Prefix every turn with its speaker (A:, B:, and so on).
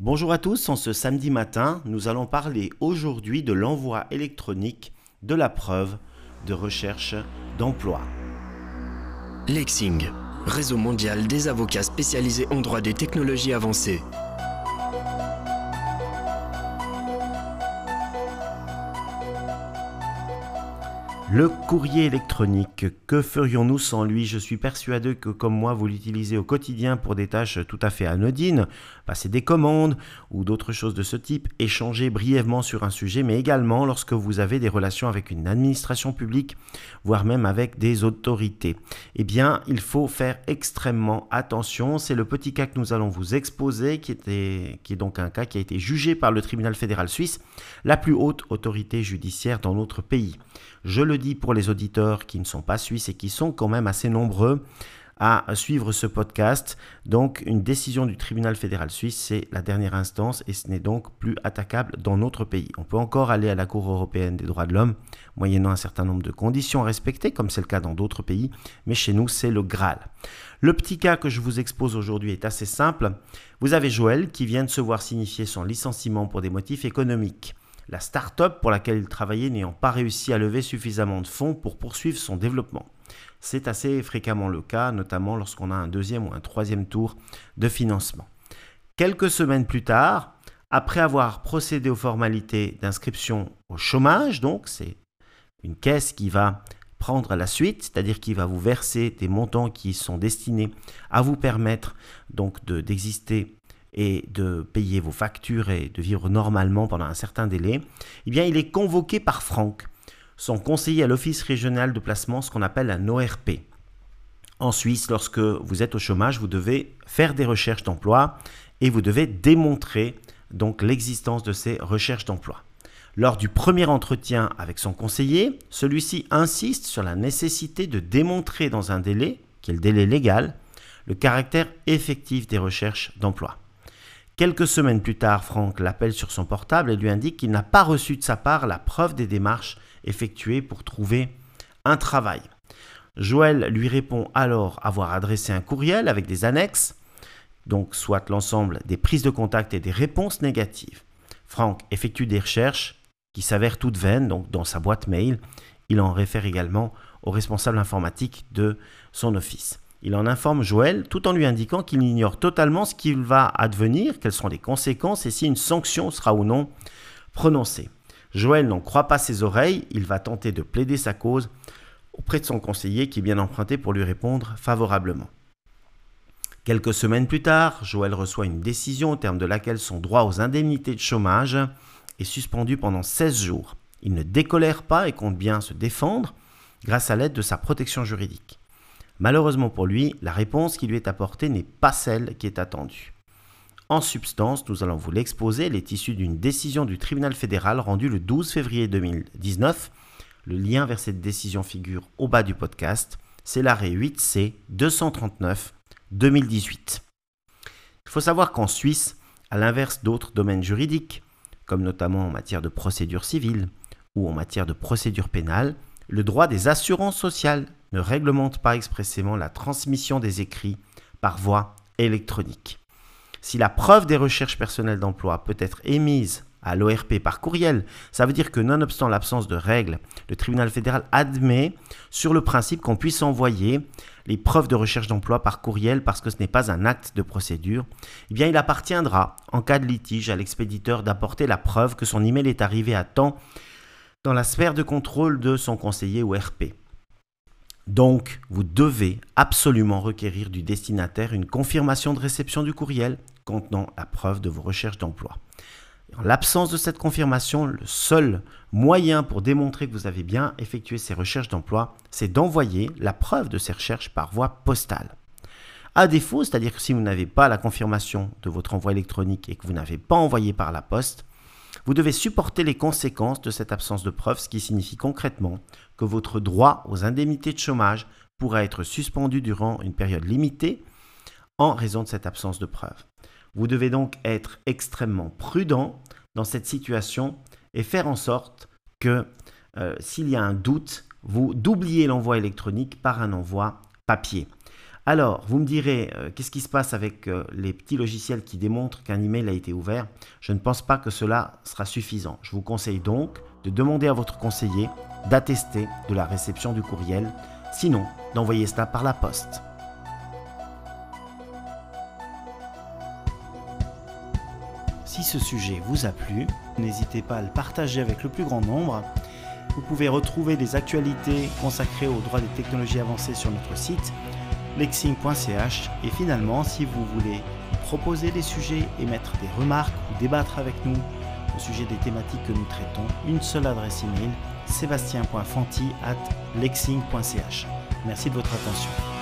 A: Bonjour à tous, en ce samedi matin, nous allons parler aujourd'hui de l'envoi électronique de la preuve de recherche d'emploi.
B: Lexing, réseau mondial des avocats spécialisés en droit des technologies avancées.
A: Le courrier électronique, que ferions-nous sans lui? Je suis persuadé que comme moi, vous l'utilisez au quotidien pour des tâches tout à fait anodines, passer des commandes ou d'autres choses de ce type, échanger brièvement sur un sujet, mais également lorsque vous avez des relations avec une administration publique, voire même avec des autorités. Eh bien, il faut faire extrêmement attention. C'est le petit cas que nous allons vous exposer, qui, est donc un cas qui a été jugé par le tribunal fédéral suisse, la plus haute autorité judiciaire dans notre pays. Pour les auditeurs qui ne sont pas suisses et qui sont quand même assez nombreux à suivre ce podcast. Donc une décision du tribunal fédéral suisse, c'est la dernière instance et ce n'est donc plus attaquable dans notre pays. On peut encore aller à la Cour européenne des droits de l'homme, moyennant un certain nombre de conditions à respecter, comme c'est le cas dans d'autres pays, mais chez nous, c'est le Graal. Le petit cas que je vous expose aujourd'hui est assez simple. Vous avez Joël qui vient de se voir signifier son licenciement pour des motifs économiques la start-up pour laquelle il travaillait n'ayant pas réussi à lever suffisamment de fonds pour poursuivre son développement. C'est assez fréquemment le cas, notamment lorsqu'on a un deuxième ou un troisième tour de financement. Quelques semaines plus tard, après avoir procédé aux formalités d'inscription au chômage, donc c'est une caisse qui va prendre la suite, c'est-à-dire qui va vous verser des montants qui sont destinés à vous permettre donc d'exister et de payer vos factures et de vivre normalement pendant un certain délai, eh bien, il est convoqué par Franck, son conseiller à l'Office régional de placement, ce qu'on appelle un ORP. En Suisse, lorsque vous êtes au chômage, vous devez faire des recherches d'emploi et vous devez démontrer donc l'existence de ces recherches d'emploi. Lors du premier entretien avec son conseiller, celui-ci insiste sur la nécessité de démontrer dans un délai, qui est le délai légal, le caractère effectif des recherches d'emploi. Quelques semaines plus tard, Franck l'appelle sur son portable et lui indique qu'il n'a pas reçu de sa part la preuve des démarches effectuées pour trouver un travail. Joël lui répond alors avoir adressé un courriel avec des annexes, donc soit l'ensemble des prises de contact et des réponses négatives. Franck effectue des recherches qui s'avèrent toutes vaines, donc dans sa boîte mail. Il en réfère également au responsable informatique de son office. Il en informe Joël tout en lui indiquant qu'il ignore totalement ce qu'il va advenir, quelles seront les conséquences et si une sanction sera ou non prononcée. Joël n'en croit pas ses oreilles, il va tenter de plaider sa cause auprès de son conseiller qui est bien emprunté pour lui répondre favorablement. Quelques semaines plus tard, Joël reçoit une décision au terme de laquelle son droit aux indemnités de chômage est suspendu pendant 16 jours. Il ne décolère pas et compte bien se défendre grâce à l'aide de sa protection juridique. Malheureusement pour lui, la réponse qui lui est apportée n'est pas celle qui est attendue. En substance, nous allons vous l'exposer, elle est issue d'une décision du tribunal fédéral rendue le 12 février 2019. Le lien vers cette décision figure au bas du podcast. C'est l'arrêt 8C 239 2018. Il faut savoir qu'en Suisse, à l'inverse d'autres domaines juridiques, comme notamment en matière de procédure civile ou en matière de procédure pénale, le droit des assurances sociales ne réglemente pas expressément la transmission des écrits par voie électronique. Si la preuve des recherches personnelles d'emploi peut être émise à l'ORP par courriel, ça veut dire que nonobstant l'absence de règles, le tribunal fédéral admet sur le principe qu'on puisse envoyer les preuves de recherche d'emploi par courriel parce que ce n'est pas un acte de procédure, eh bien il appartiendra, en cas de litige, à l'expéditeur d'apporter la preuve que son email est arrivé à temps dans la sphère de contrôle de son conseiller ORP. Donc, vous devez absolument requérir du destinataire une confirmation de réception du courriel contenant la preuve de vos recherches d'emploi. En l'absence de cette confirmation, le seul moyen pour démontrer que vous avez bien effectué ces recherches d'emploi, c'est d'envoyer la preuve de ces recherches par voie postale. À défaut, c'est-à-dire que si vous n'avez pas la confirmation de votre envoi électronique et que vous n'avez pas envoyé par la poste, vous devez supporter les conséquences de cette absence de preuve, ce qui signifie concrètement que votre droit aux indemnités de chômage pourra être suspendu durant une période limitée en raison de cette absence de preuve. Vous devez donc être extrêmement prudent dans cette situation et faire en sorte que euh, s'il y a un doute, vous doubliez l'envoi électronique par un envoi papier. Alors, vous me direz, euh, qu'est-ce qui se passe avec euh, les petits logiciels qui démontrent qu'un email a été ouvert? Je ne pense pas que cela sera suffisant. Je vous conseille donc de demander à votre conseiller d'attester de la réception du courriel, sinon d'envoyer cela par la poste. Si ce sujet vous a plu, n'hésitez pas à le partager avec le plus grand nombre. Vous pouvez retrouver des actualités consacrées aux droits des technologies avancées sur notre site lexing.ch et finalement si vous voulez proposer des sujets, émettre des remarques ou débattre avec nous au sujet des thématiques que nous traitons, une seule adresse email sébastien.fanti at lexing.ch. Merci de votre attention.